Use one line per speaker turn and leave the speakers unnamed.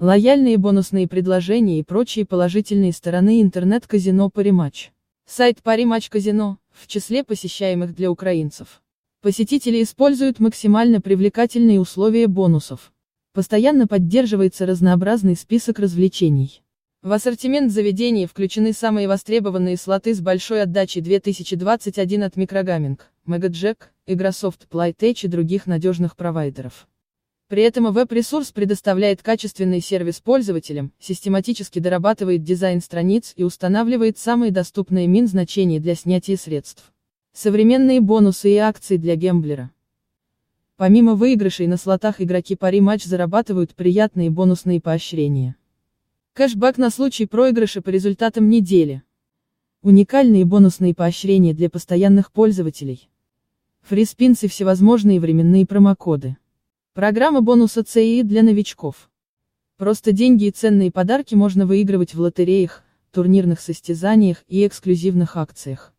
Лояльные бонусные предложения и прочие положительные стороны интернет-казино Париматч. Сайт Париматч Казино, в числе посещаемых для украинцев. Посетители используют максимально привлекательные условия бонусов. Постоянно поддерживается разнообразный список развлечений. В ассортимент заведений включены самые востребованные слоты с большой отдачей 2021 от Микрогаминг, Мегаджек, Игрософт Playtech и других надежных провайдеров. При этом веб-ресурс предоставляет качественный сервис пользователям, систематически дорабатывает дизайн страниц и устанавливает самые доступные мин-значения для снятия средств. Современные бонусы и акции для гемблера. Помимо выигрышей на слотах игроки пари матч зарабатывают приятные бонусные поощрения. Кэшбэк на случай проигрыша по результатам недели. Уникальные бонусные поощрения для постоянных пользователей. Фриспинс и всевозможные временные промокоды. Программа бонуса ЦИ для новичков. Просто деньги и ценные подарки можно выигрывать в лотереях, турнирных состязаниях и эксклюзивных акциях.